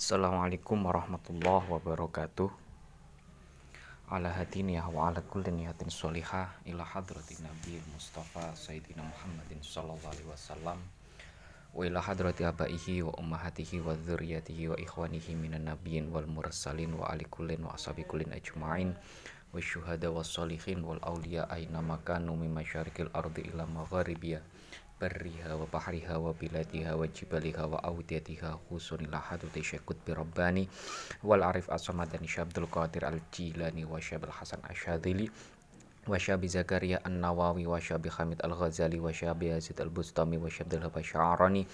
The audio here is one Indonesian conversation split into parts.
Assalamualaikum warahmatullahi wabarakatuh. Ala hadiniyah wa ala kulli niyatin sholihah ila hadratin Nabi Mustafa Sayyidina Muhammadin sallallahu alaihi wasallam wa ila hadrati abaihi wa ummahatihi wa dzurriyyatihi wa ikhwanihi minan nabiyyin wal mursalin wa ali kullin wa ashabi kullin ajma'in wa syuhada was sholihin wal awliya aina makanu min masyarikil ardi ila magharibiya barriha wa bahriha wa biladiha wa jibaliha wa awdiyatiha husunil haduti syekut birabbani wal arif as-samadani syabdul وشاب زكريا النووي وشاب حميد الغزالي وشاب يزيد البستامي وشاب الهبا الشعراني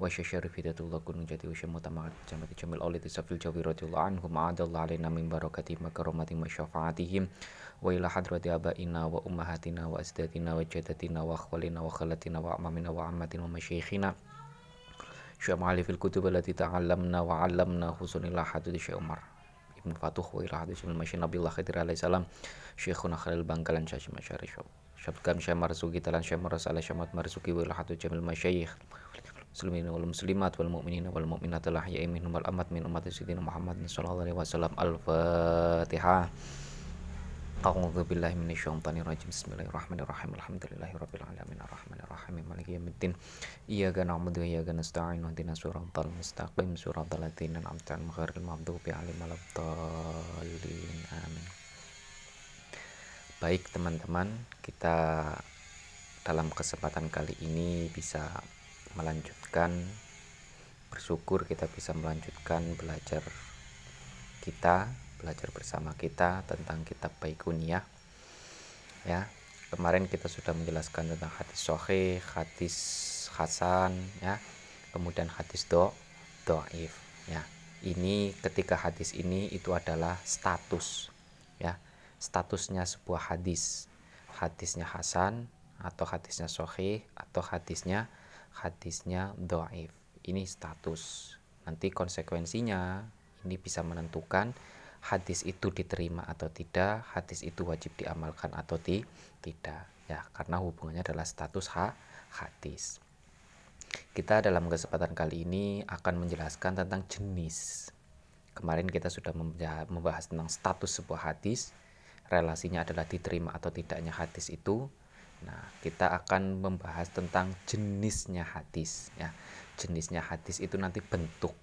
وشاب شريف هداية الله كن جدي وشاب متمعد جمع جميل أولي تسفل جوي رضي الله عنهم عاد الله علينا من بركاته وكرمتهم وشفاعتهم وإلى حضرة آبائنا وأمهاتنا وأسداتنا وجدتنا وأخوالنا وخالتنا وأعمامنا وعماتنا ومشايخنا شيخ معالي في الكتب التي تعلمنا وعلمنا خصوصا إلى حدود شيخ عمر Syekh Ibnu Fatuh wa ila hadis min masyin Nabi Allah Khidir alaihi salam Syekhuna Khalil Bangkalan Syekh Masyari Syabkam Syekh Marzuki Talan Syekh Maras ala Syamat Marzuki wa ila hadud jamil masyayikh muslimin wal muslimat wal mu'minin wal mu'minat al ahya'i minhum amat min ummati sayyidina Muhammad sallallahu alaihi wasallam al-Fatihah Amin. Baik teman-teman, kita dalam kesempatan kali ini bisa melanjutkan bersyukur kita bisa melanjutkan belajar kita belajar bersama kita tentang kitab Baikuniyah ya kemarin kita sudah menjelaskan tentang hadis sohih hadis hasan ya kemudian hadis do doif. Ya ini ketika hadis ini itu adalah status ya statusnya sebuah hadis. Hadisnya hasan atau hadisnya sohih atau hadisnya hadisnya doif. Ini status. Nanti konsekuensinya ini bisa menentukan hadis itu diterima atau tidak, hadis itu wajib diamalkan atau ti tidak. Ya, karena hubungannya adalah status ha hadis. Kita dalam kesempatan kali ini akan menjelaskan tentang jenis. Kemarin kita sudah membahas tentang status sebuah hadis, relasinya adalah diterima atau tidaknya hadis itu. Nah, kita akan membahas tentang jenisnya hadis ya. Jenisnya hadis itu nanti bentuk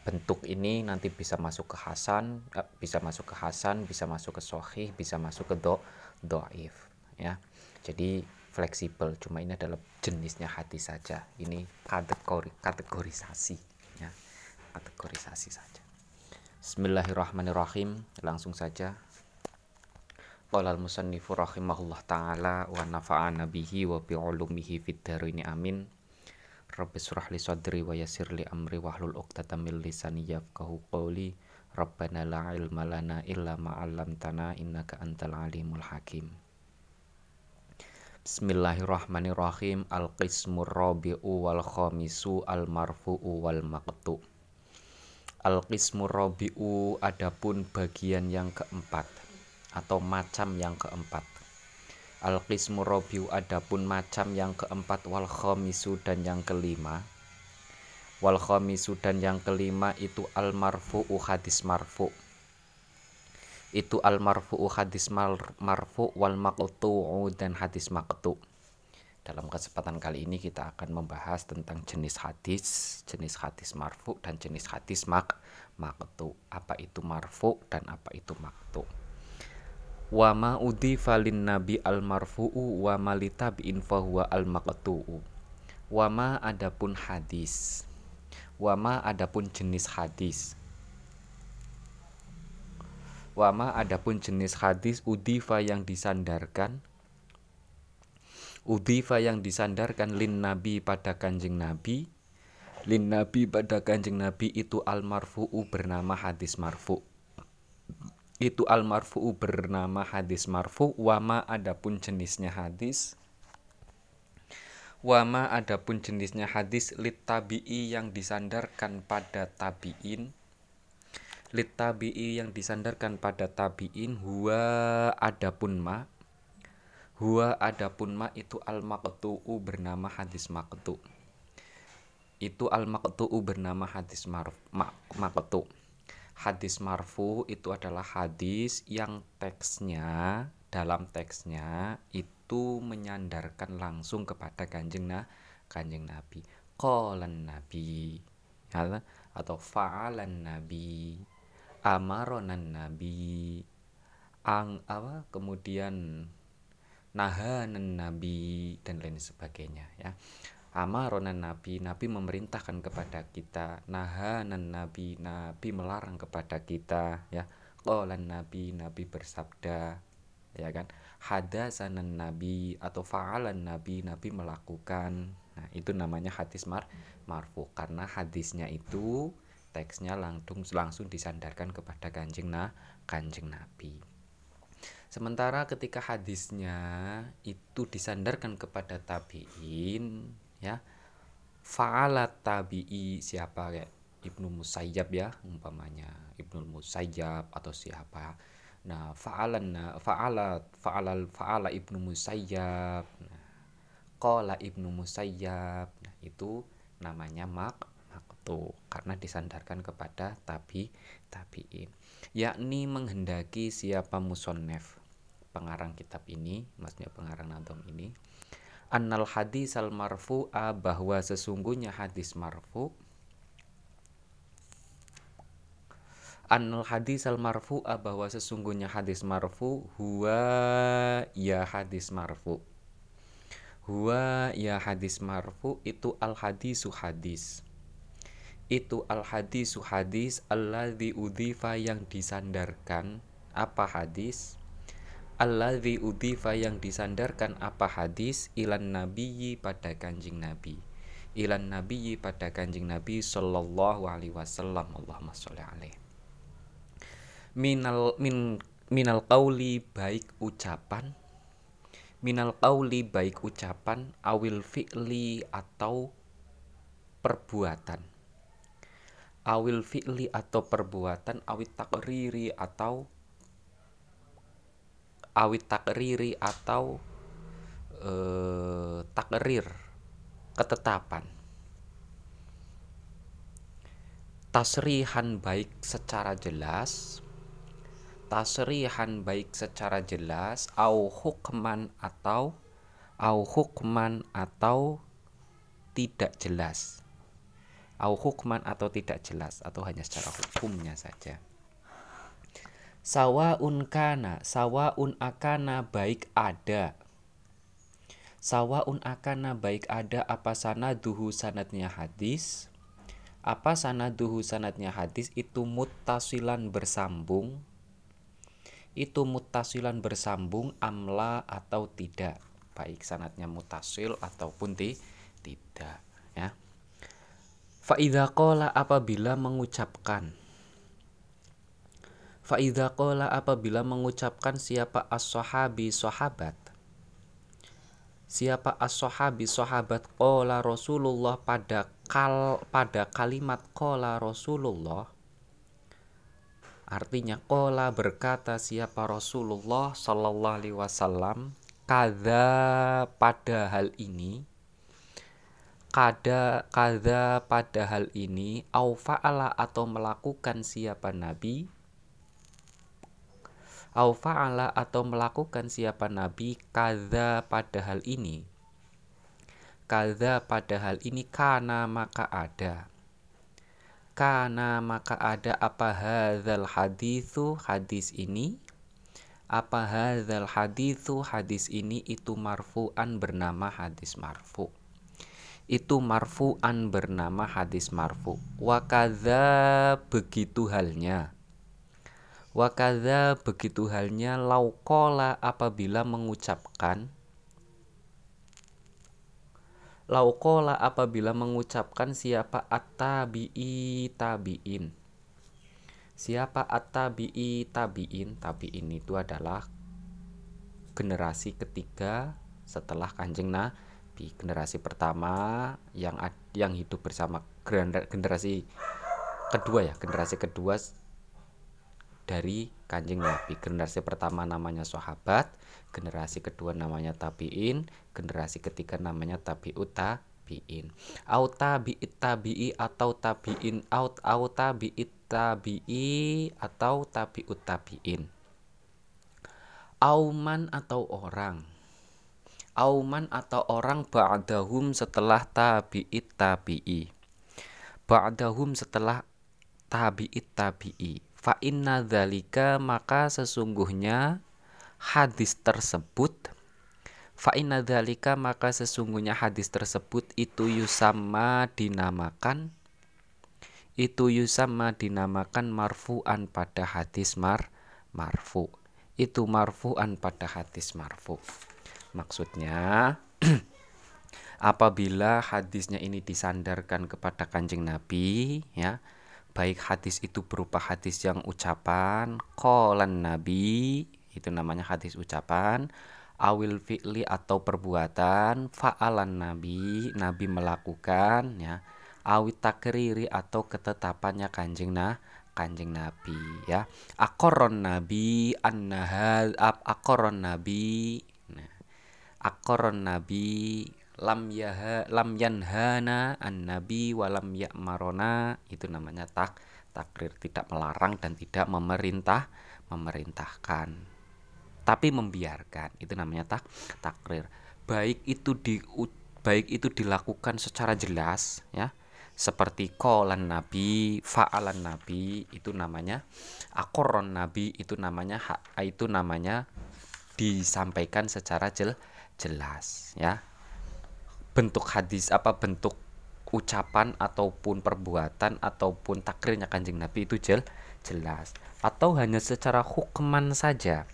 bentuk ini nanti bisa masuk ke hasan eh, bisa masuk ke hasan bisa masuk ke sohih bisa masuk ke do doif ya. Jadi fleksibel cuma ini adalah jenisnya hati saja. Ini kategori kategorisasi ya. Kategorisasi saja. Bismillahirrahmanirrahim. Langsung saja. Qala al-musannifu rahimahullah ta'ala wa nafa'ana bihi wa bi'ulumihi fid amin Rabbi surah li sadri wa yasir li amri wahlul uqtatam min lisani yafqahu qawli. Rabbana la ilma lana illa ma 'allamtana innaka antal alimul hakim. Bismillahirrahmanirrahim. Al-qismur rabi'u wal khamisu al marfu'u wal maqtu. Al-qismur rabi'u adapun bagian yang keempat atau macam yang keempat al qismu robiu adapun macam yang keempat wal khomisu dan yang kelima wal khomisu dan yang kelima itu al marfu'u hadis marfu itu al marfu'u hadis marfu wal maqtu'u dan hadis maqtu dalam kesempatan kali ini kita akan membahas tentang jenis hadis, jenis hadis marfu dan jenis hadis mak maqtu. Apa itu marfu dan apa itu maqtu? Wa ma falin nabi al marfu'u wa malitabi'in fahuwa al maqtu'u wa ma adapun hadis. Wa ma adapun jenis hadis. Wa ma adapun jenis hadis udifa yang disandarkan. Udifa yang disandarkan lin nabi pada kanjeng nabi. Lin nabi pada kanjeng nabi itu al marfu'u bernama hadis marfu' itu al marfu'u bernama hadis marfu wama adapun jenisnya hadis. Wama adapun jenisnya hadis lit tabi'i yang disandarkan pada tabi'in. Lit tabi'i yang disandarkan pada tabi'in huwa adapun ma. Huwa adapun ma itu al maqtu'u bernama hadis maqtu' itu al maqtu'u bernama hadis marf ma, maqtu hadis marfu itu adalah hadis yang teksnya dalam teksnya itu menyandarkan langsung kepada kanjeng nah kanjeng nabi. Kolan nabi ya, atau fa'alan nabi amaronan nabi ang apa kemudian nahanan nabi dan lain sebagainya ya amaronan nabi nabi memerintahkan kepada kita. Nahanan nabi nabi melarang kepada kita ya. Qolan nabi nabi bersabda ya kan? Hadasanan nabi atau fa'alan nabi nabi melakukan. Nah itu namanya hadis mar marfu. Karena hadisnya itu teksnya langsung langsung disandarkan kepada kanjeng nah kanjeng nabi. Sementara ketika hadisnya itu disandarkan kepada tabiin ya. Fa'alat tabi'i siapa kayak Ibnu Musayyab ya umpamanya Ibnu Musayyab atau siapa. Nah fa'alan fa'alat fa'alal fa'ala Ibnu Musayyab. Nah, qala Ibnu Musayyab. Nah itu namanya mak maktu karena disandarkan kepada tabi tabiin. Yakni menghendaki siapa musonnef. Pengarang kitab ini maksudnya pengarang nadom ini annal hadis al marfu'a bahwa sesungguhnya hadis marfu. Annal hadis al marfu'a bahwa sesungguhnya hadis marfu. Huwa ya hadis marfu. Huwa ya hadis marfu itu al hadisu hadis. Itu al hadisu hadis alladzi udhifa yang disandarkan. Apa hadis alladzi udhifa yang disandarkan apa hadis ilan nabiyyi pada kanjing nabi. Ilan nabiyyi pada kanjing nabi sallallahu alaihi wasallam Allahumma sholli alaih. Minal min minal qauli baik ucapan. Minal qauli baik ucapan awil fi'li atau perbuatan. Awil fi'li atau perbuatan awit takriri atau awit takriri atau eh, takrir ketetapan. Tasrihan baik secara jelas tasrihan baik secara jelas au hukman atau au hukman atau tidak jelas. Au hukman atau tidak jelas atau hanya secara hukumnya saja Sawaun kana, sawaun akana baik ada. Sawaun akana baik ada apa sana duhu sanatnya hadis. Apa sana duhu sanatnya hadis itu mutasilan bersambung. Itu mutasilan bersambung amla atau tidak. Baik sanatnya mutasil ataupun ti, tidak ya. Fa'idha apabila mengucapkan Fa'idha qala apabila mengucapkan siapa as-sahabi sahabat. Siapa as-sahabi sahabat qala Rasulullah pada kal pada kalimat qala Rasulullah. Artinya qala berkata siapa Rasulullah sallallahu alaihi wasallam kada pada hal ini. Kada kada pada hal ini. Au fa'ala atau melakukan siapa nabi au fa'ala atau melakukan siapa nabi kaza pada hal ini. Kaza pada hal ini karena maka ada. Karena maka ada. Apa hadzal hadithu hadis ini. Apa hadzal hadithu hadis ini itu marfu'an bernama hadis marfu. Itu marfu'an bernama hadis marfu. Wa begitu halnya Wakada begitu halnya laukola apabila mengucapkan. Laukola apabila mengucapkan siapa at-tabi'i tabi'in. Siapa at-tabi'i tabi'in Tabi'in itu adalah generasi ketiga setelah kanjeng Nabi. Generasi pertama yang yang hidup bersama generasi kedua ya Generasi kedua dari kanjeng Nabi. Generasi pertama namanya sahabat, generasi kedua namanya tabiin, generasi ketiga namanya tabiut tabiin. Au tabi'it tabi'i atau tabiin au au tabi'it tabi'i atau tabi'ut tabiin. Auman atau orang. Auman atau orang ba'dahum setelah tabi'it tabi'i. Ba'dahum setelah tabi'it tabi'i fa inna dzalika maka sesungguhnya hadis tersebut fa inna dzalika maka sesungguhnya hadis tersebut itu yusama dinamakan itu yusama dinamakan marfu'an pada hadis mar marfu. Itu marfu'an pada hadis marfu. Maksudnya apabila hadisnya ini disandarkan kepada kanjeng Nabi ya baik hadis itu berupa hadis yang ucapan kolan Nabi itu namanya hadis ucapan awil fi'li atau perbuatan fa'alan Nabi Nabi melakukan ya awit takriri atau ketetapannya kanjeng nah kanjeng Nabi ya akoron Nabi annahal akoron Nabi nah, akoron Nabi lam yaha lam yanhana an nabi walam ya'marona. Itu namanya tak takrir tidak melarang dan tidak memerintah memerintahkan. Tapi membiarkan itu namanya tak takrir. Baik itu di baik itu dilakukan secara jelas ya. Seperti kolan nabi faalan nabi itu namanya. Akoron nabi itu namanya itu namanya disampaikan secara jel, jelas ya bentuk hadis apa bentuk ucapan ataupun perbuatan ataupun takrirnya kanjeng Nabi itu jel, jelas. Atau hanya secara hukman saja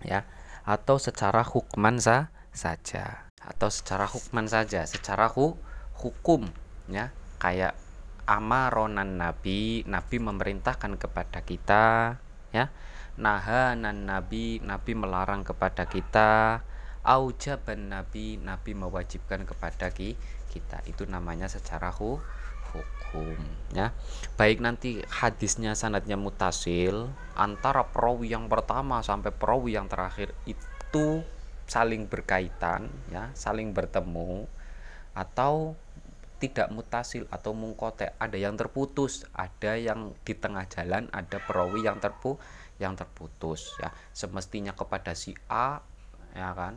ya. Atau secara hukman sa, saja. Atau secara hukman saja secara hu, hukum ya. Kayak amaronan nabi nabi memerintahkan kepada kita ya. Nahanan nabi nabi melarang kepada kita aujaban nabi. Nabi mewajibkan kepada kita. Itu namanya secara hu, hukum ya. Baik nanti hadisnya sanadnya mutasil antara perawi yang pertama sampai perawi yang terakhir itu saling berkaitan ya saling bertemu atau tidak mutasil atau mungkote ada yang terputus ada yang di tengah jalan ada perawi yang terpu yang terputus ya. Semestinya kepada si A ya kan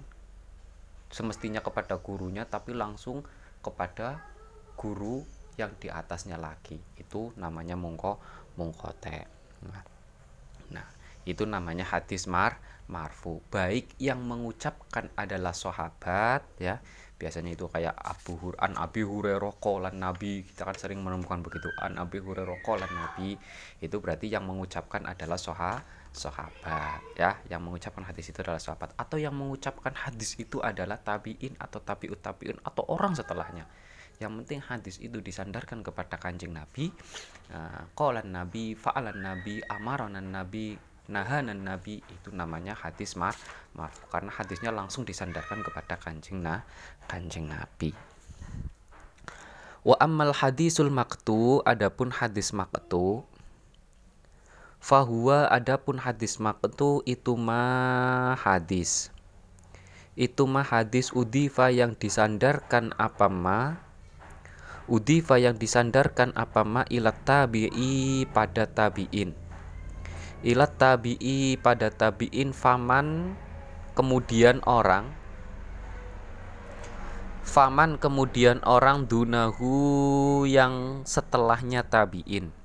semestinya kepada gurunya tapi langsung kepada guru yang di atasnya lagi. Itu namanya mungko mungkote nah, nah itu namanya hadis mar marfu. Baik yang mengucapkan adalah sahabat ya biasanya itu kayak Abu Hur an Abi Hurairah qolan Nabi. Kita kan sering menemukan begitu. An Abi Hurairah qolan Nabi. Itu berarti yang mengucapkan adalah soha sahabat ya. Yang mengucapkan hadis itu adalah sahabat. Atau yang mengucapkan hadis itu adalah tabiin atau tabiut tabiun atau orang setelahnya. Yang penting hadis itu disandarkan kepada kanjeng Nabi. Kolan uh, Nabi fa'alan Nabi amaronan Nabi nahanan Nabi itu namanya hadis mar marfu karena hadisnya langsung disandarkan kepada kanjeng nah kanjeng Nabi. Wa ammal hadisul maktu adapun hadis maktu Fahuwa adapun hadis maktu itu mah hadis. Itu mah hadis udifa yang disandarkan apa ma? Udifa yang disandarkan apa ma ilat tabi'i pada tabi'in Ilat tabi'i pada tabi'in faman kemudian orang. Faman kemudian orang dunahu yang setelahnya tabi'in.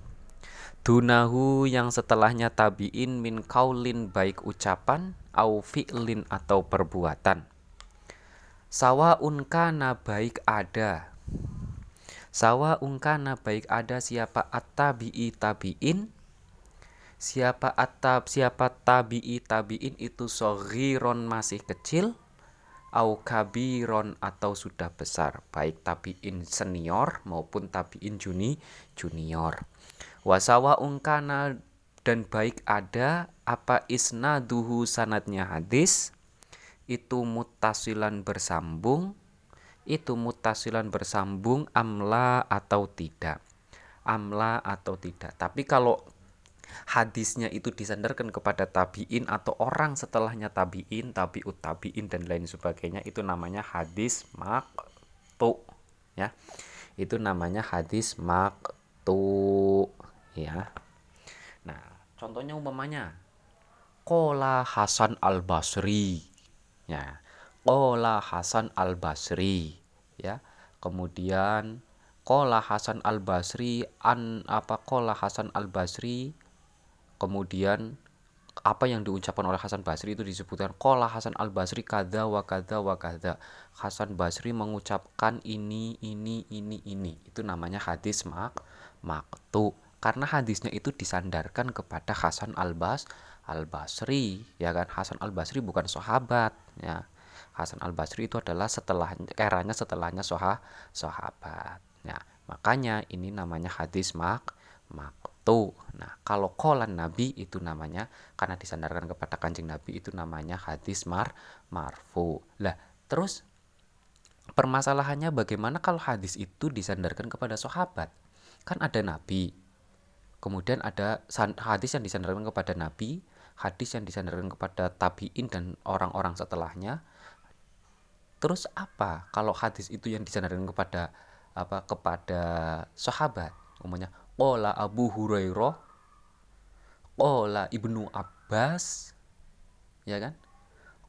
Dunahu yang setelahnya tabiin min kaulin baik ucapan au fi'lin atau perbuatan. Sawa unkana baik ada. Sawa unkana baik ada siapa? At-tabi'i tabiin siapa atab siapa tabi'i tabiin itu soghiron masih kecil au kabiron atau sudah besar baik tabiin senior maupun tabiin juni junior. Wasawa ungkana dan baik ada apa isnaduhu sanatnya hadis? Itu mutasilan bersambung itu mutasilan bersambung amla atau tidak. Amla atau tidak. Tapi kalau hadisnya itu disandarkan kepada tabiin atau orang setelahnya tabiin tabiut tabiin dan lain sebagainya itu namanya hadis maktu ya. Itu namanya hadis maktu ya. Nah contohnya umpamanya Kola Hasan al Basri ya. Kola Hasan al Basri ya. Kemudian Kola Hasan al Basri an apa Kola Hasan al Basri kemudian apa yang diucapkan oleh Hasan Basri itu disebutkan Kola Hasan Al Basri kada wa kada wa kada Hasan Basri mengucapkan ini ini ini ini. Itu namanya hadis mak maktu. Karena hadisnya itu disandarkan kepada Hasan Al Bas Al Basri ya kan? Hasan Al Basri bukan sahabat ya. Hasan Al Basri itu adalah setelah eranya setelahnya soha sahabat ya. Makanya ini namanya hadis mak maktu Nah, kalau kolan Nabi itu namanya karena disandarkan kepada kanjeng Nabi itu namanya hadis mar marfu. Lah, terus permasalahannya bagaimana kalau hadis itu disandarkan kepada sahabat? Kan ada Nabi. Kemudian ada hadis yang disandarkan kepada Nabi, hadis yang disandarkan kepada tabiin dan orang-orang setelahnya. Terus apa kalau hadis itu yang disandarkan kepada apa kepada sahabat? Umumnya Ola Abu Hurairah Qala Ibnu Abbas ya kan?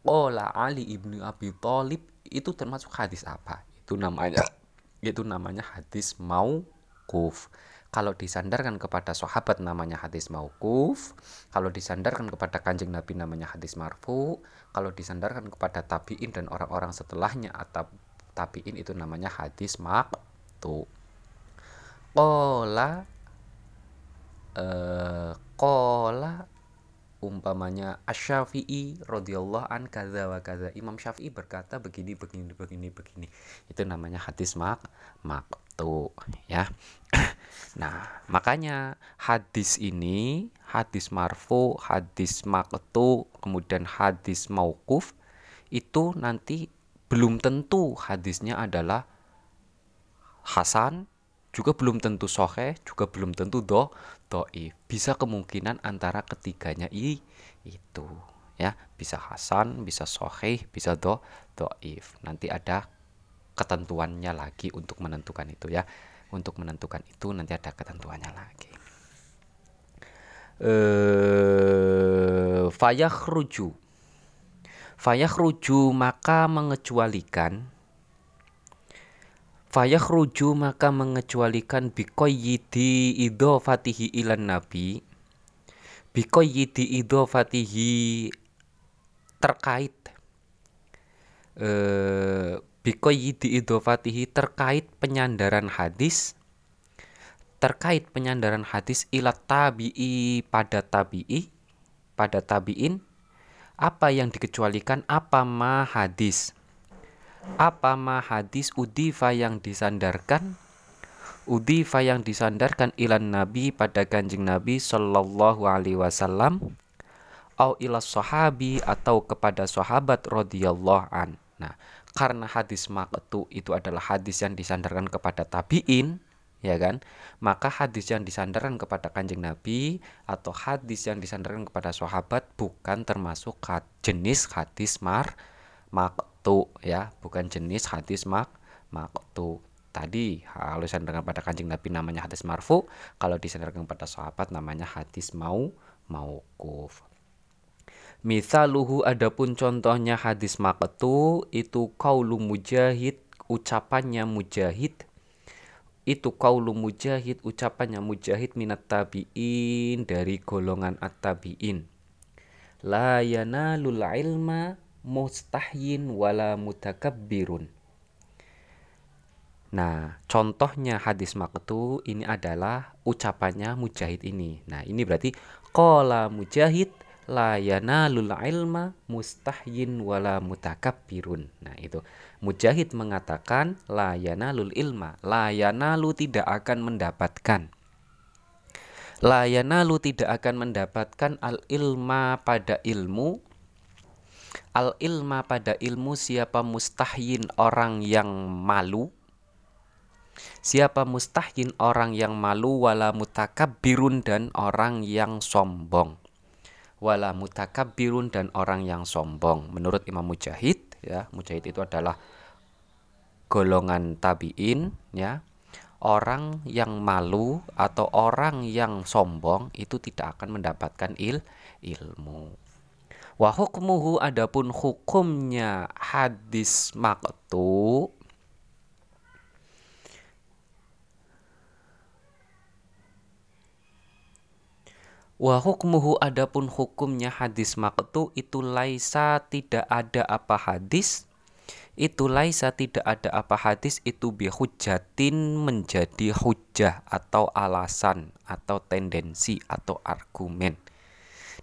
Qala Ali Ibnu Abi Thalib itu termasuk hadis apa? Itu namanya itu namanya hadis mauquf. Kalau disandarkan kepada sahabat namanya hadis mauquf, kalau disandarkan kepada kanjeng Nabi namanya hadis marfu, kalau disandarkan kepada tabiin dan orang-orang setelahnya atau tabiin itu namanya hadis maktu. Qala eh Kola umpamanya Asy-Syafi'i radhiyallahu an kaza wa kaza. Imam Syafi'i berkata begini begini begini begini. Itu namanya hadis mak maktu ya. Nah, makanya hadis ini, hadis marfu, hadis maktu, kemudian hadis mauquf itu nanti belum tentu hadisnya adalah hasan juga belum tentu sohe juga belum tentu do doif bisa kemungkinan antara ketiganya i itu ya. Bisa hasan bisa sohe bisa do doif. Nanti ada ketentuannya lagi untuk menentukan itu ya. Untuk menentukan itu nanti ada ketentuannya lagi. Eh fayakhruju. Fayakhruju maka mengecualikan Fayakhruju maka mengecualikan bikoyidi fatihi ilan nabi. Bikoyidi fatihi terkait eh, Bikoyidi fatihi terkait penyandaran hadis Terkait penyandaran hadis ilat tabi'i pada tabi'i Pada tabi'in. Apa yang dikecualikan apa ma hadis apa ma hadis udifa yang disandarkan? Udifa yang disandarkan ilan nabi pada kanjeng nabi sallallahu alaihi wasallam au ila sahabi atau kepada sahabat radhiyallahu an. Nah karena hadis maqtu itu adalah hadis yang disandarkan kepada tabiin ya kan? Maka hadis yang disandarkan kepada kanjeng nabi atau hadis yang disandarkan kepada sahabat bukan termasuk jenis hadis mar maktu ya. Bukan jenis hadis mak maktu. Tadi kalau disandarkan pada kanjeng Nabi namanya hadis marfu. Kalau disandarkan pada sahabat namanya hadis mau maukuf Misaluhu adapun contohnya hadis maktu itu kaulu mujahid ucapannya mujahid. Itu kaulu mujahid ucapannya mujahid minat tabiin dari golongan at-tabiin. La yanalul ilma mustahyin wala mutakabbirun. Nah, contohnya hadis maktu ini adalah ucapannya Mujahid ini. Nah, ini berarti qala Mujahid la yanalul ilma mustahyin wala mutakabbirun. Nah, itu Mujahid mengatakan la yanalul ilma, la yanalu tidak akan mendapatkan. La yanalu tidak akan mendapatkan al ilma pada ilmu al ilma pada ilmu siapa mustahyin orang yang malu Siapa mustahyin orang yang malu wala mutakabbirun dan orang yang sombong. Wala mutakabbirun dan orang yang sombong. Menurut Imam Mujahid ya, Mujahid itu adalah golongan tabiin ya orang yang malu atau orang yang sombong itu tidak akan mendapatkan il ilmu wa hukmuhu adapun hukumnya hadis maktu Wa hukmuhu adapun hukumnya hadis maktu itu laisa tidak ada apa hadis itu laisa tidak ada apa hadis itu bihujatin menjadi hujah atau alasan atau tendensi atau argumen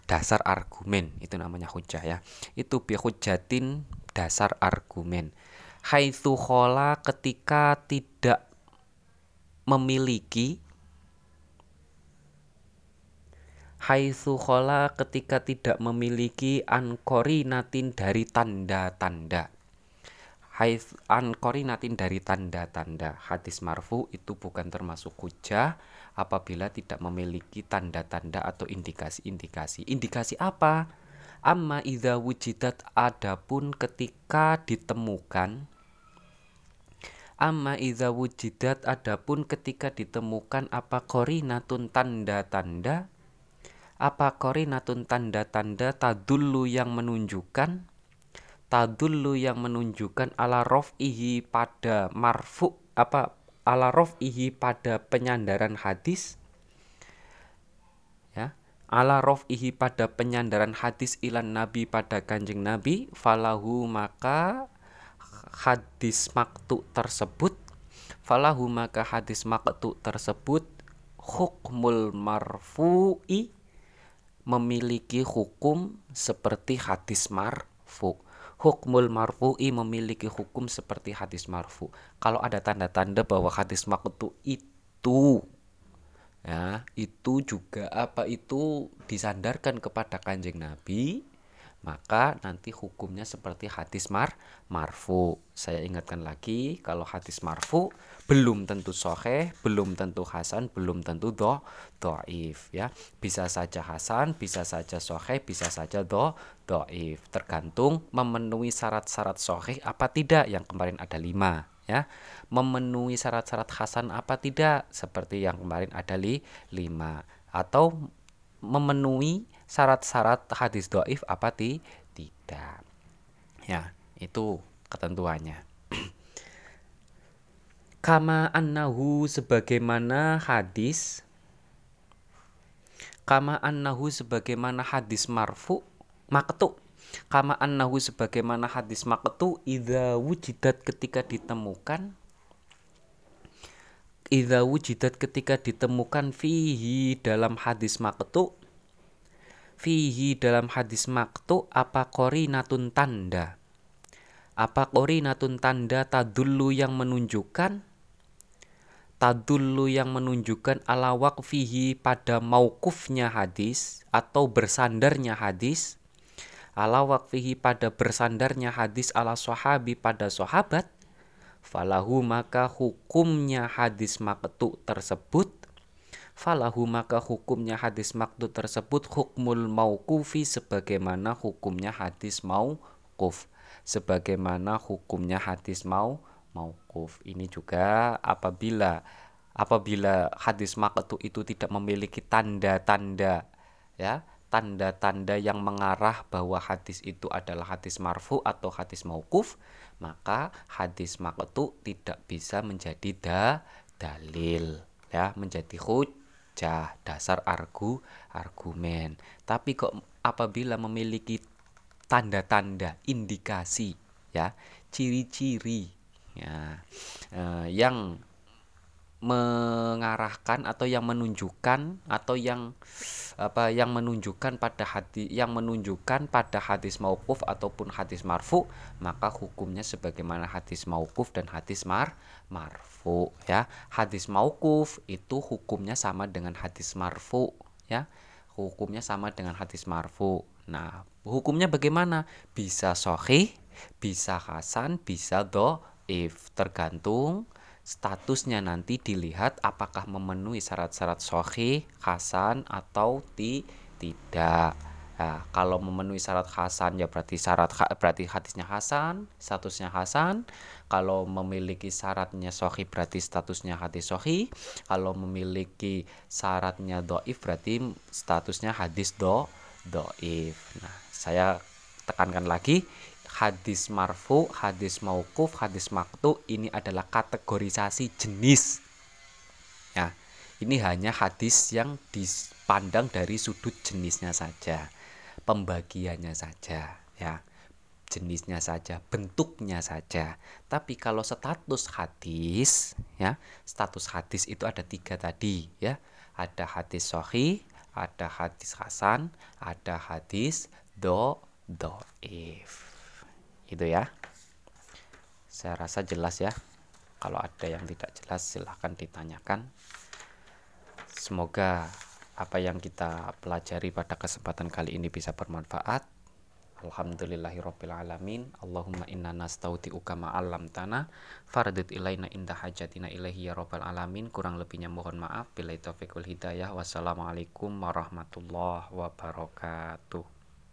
dasar argumen itu namanya hujah ya. Itu bihujatin dasar argumen. Haitsu khola ketika tidak memiliki haitsu khola ketika tidak memiliki ankori natin dari tanda-tanda. Haits natin dari tanda-tanda. Hadis marfu itu bukan termasuk hujah apabila tidak memiliki tanda-tanda atau indikasi-indikasi. Indikasi apa? Amma idza wujidat adapun ketika ditemukan amma idza wujidat adapun ketika ditemukan apa korinatun tanda-tanda? Apa korinatun tanda-tanda tadullu yang menunjukkan? Tadullu yang menunjukkan ala ihi pada marfu apa ala ihi pada penyandaran hadis ya ala ihi pada penyandaran hadis ilan nabi pada kanjeng nabi falahu maka hadis maktu tersebut falahu maka hadis maktu tersebut hukmul marfu'i memiliki hukum seperti hadis marfu. Hukmul marfu'i memiliki hukum seperti hadis marfu. Kalau ada tanda-tanda bahwa hadis marfu itu ya, itu juga apa itu disandarkan kepada Kanjeng Nabi, maka nanti hukumnya seperti hadis mar marfu. Saya ingatkan lagi kalau hadis marfu belum tentu soheh, belum tentu hasan, belum tentu do doif ya. Bisa saja hasan, bisa saja soheh, bisa saja do doif. Tergantung memenuhi syarat-syarat soheh apa tidak yang kemarin ada lima ya. Memenuhi syarat-syarat hasan apa tidak seperti yang kemarin ada li lima atau memenuhi syarat-syarat hadis doif apa ti? Tidak. Ya itu ketentuannya. Kama annahu sebagaimana hadis kama annahu sebagaimana hadis marfu maktu kama annahu sebagaimana hadis maktu idza wujidat ketika ditemukan idza wujidat ketika ditemukan fihi dalam hadis maktu fihi dalam hadis maktu apa natun tanda? Apa natun tanda tadullu yang menunjukkan? Tadullu yang menunjukkan ala waqfihi pada maukufnya hadis atau bersandarnya hadis? Ala waqfihi pada bersandarnya hadis ala sahabi pada sahabat? Falahu maka hukumnya hadis maktu tersebut falahu maka hukumnya hadis maktu tersebut hukmul mauqufi sebagaimana hukumnya hadis mauquf. Sebagaimana hukumnya hadis mau mauquf. Ini juga apabila apabila hadis maktu itu tidak memiliki tanda-tanda ya tanda-tanda yang mengarah bahwa hadis itu adalah hadis marfu atau hadis mauquf maka hadis maktu tidak bisa menjadi da dalil ya menjadi hujah dasar argu argumen. Tapi kok apabila memiliki tanda-tanda indikasi ya ciri-ciri ya eh, yang mengarahkan atau yang menunjukkan atau yang apa yang menunjukkan pada hadis yang menunjukkan pada hadis mauquf ataupun hadis marfu maka hukumnya sebagaimana hadis mauquf dan hadis mar marfu ya. Hadis mauquf itu hukumnya sama dengan hadis marfu ya. Hukumnya sama dengan hadis marfu. Nah hukumnya bagaimana? Bisa sahih bisa hasan bisa if tergantung statusnya nanti dilihat apakah memenuhi syarat-syarat sohi, hasan atau ti tidak Nah, kalau memenuhi syarat hasan ya berarti syarat berarti hadisnya hasan, statusnya hasan. Kalau memiliki syaratnya sohi berarti statusnya hadis sohi. Kalau memiliki syaratnya doif berarti statusnya hadis do doif. Nah, saya tekankan lagi hadis marfu, hadis maukuf, hadis maktu ini adalah kategorisasi jenis. Ya, ini hanya hadis yang dipandang dari sudut jenisnya saja pembagiannya saja ya jenisnya saja, bentuknya saja. Tapi kalau status hadis, ya, status hadis itu ada tiga tadi, ya. Ada hadis sohi, ada hadis hasan, ada hadis do doif. Itu ya. Saya rasa jelas ya. Kalau ada yang tidak jelas silahkan ditanyakan. Semoga apa yang kita pelajari pada kesempatan kali ini bisa bermanfaat. Alhamdulillahirabbil alamin. Allahumma inna nastauti'uka ma 'allamtana faradit ilaina inda hajatina ilaihi ya rabbal alamin. Kurang lebihnya mohon maaf. Bila taufiq hidayah. Wassalamualaikum warahmatullahi wabarakatuh.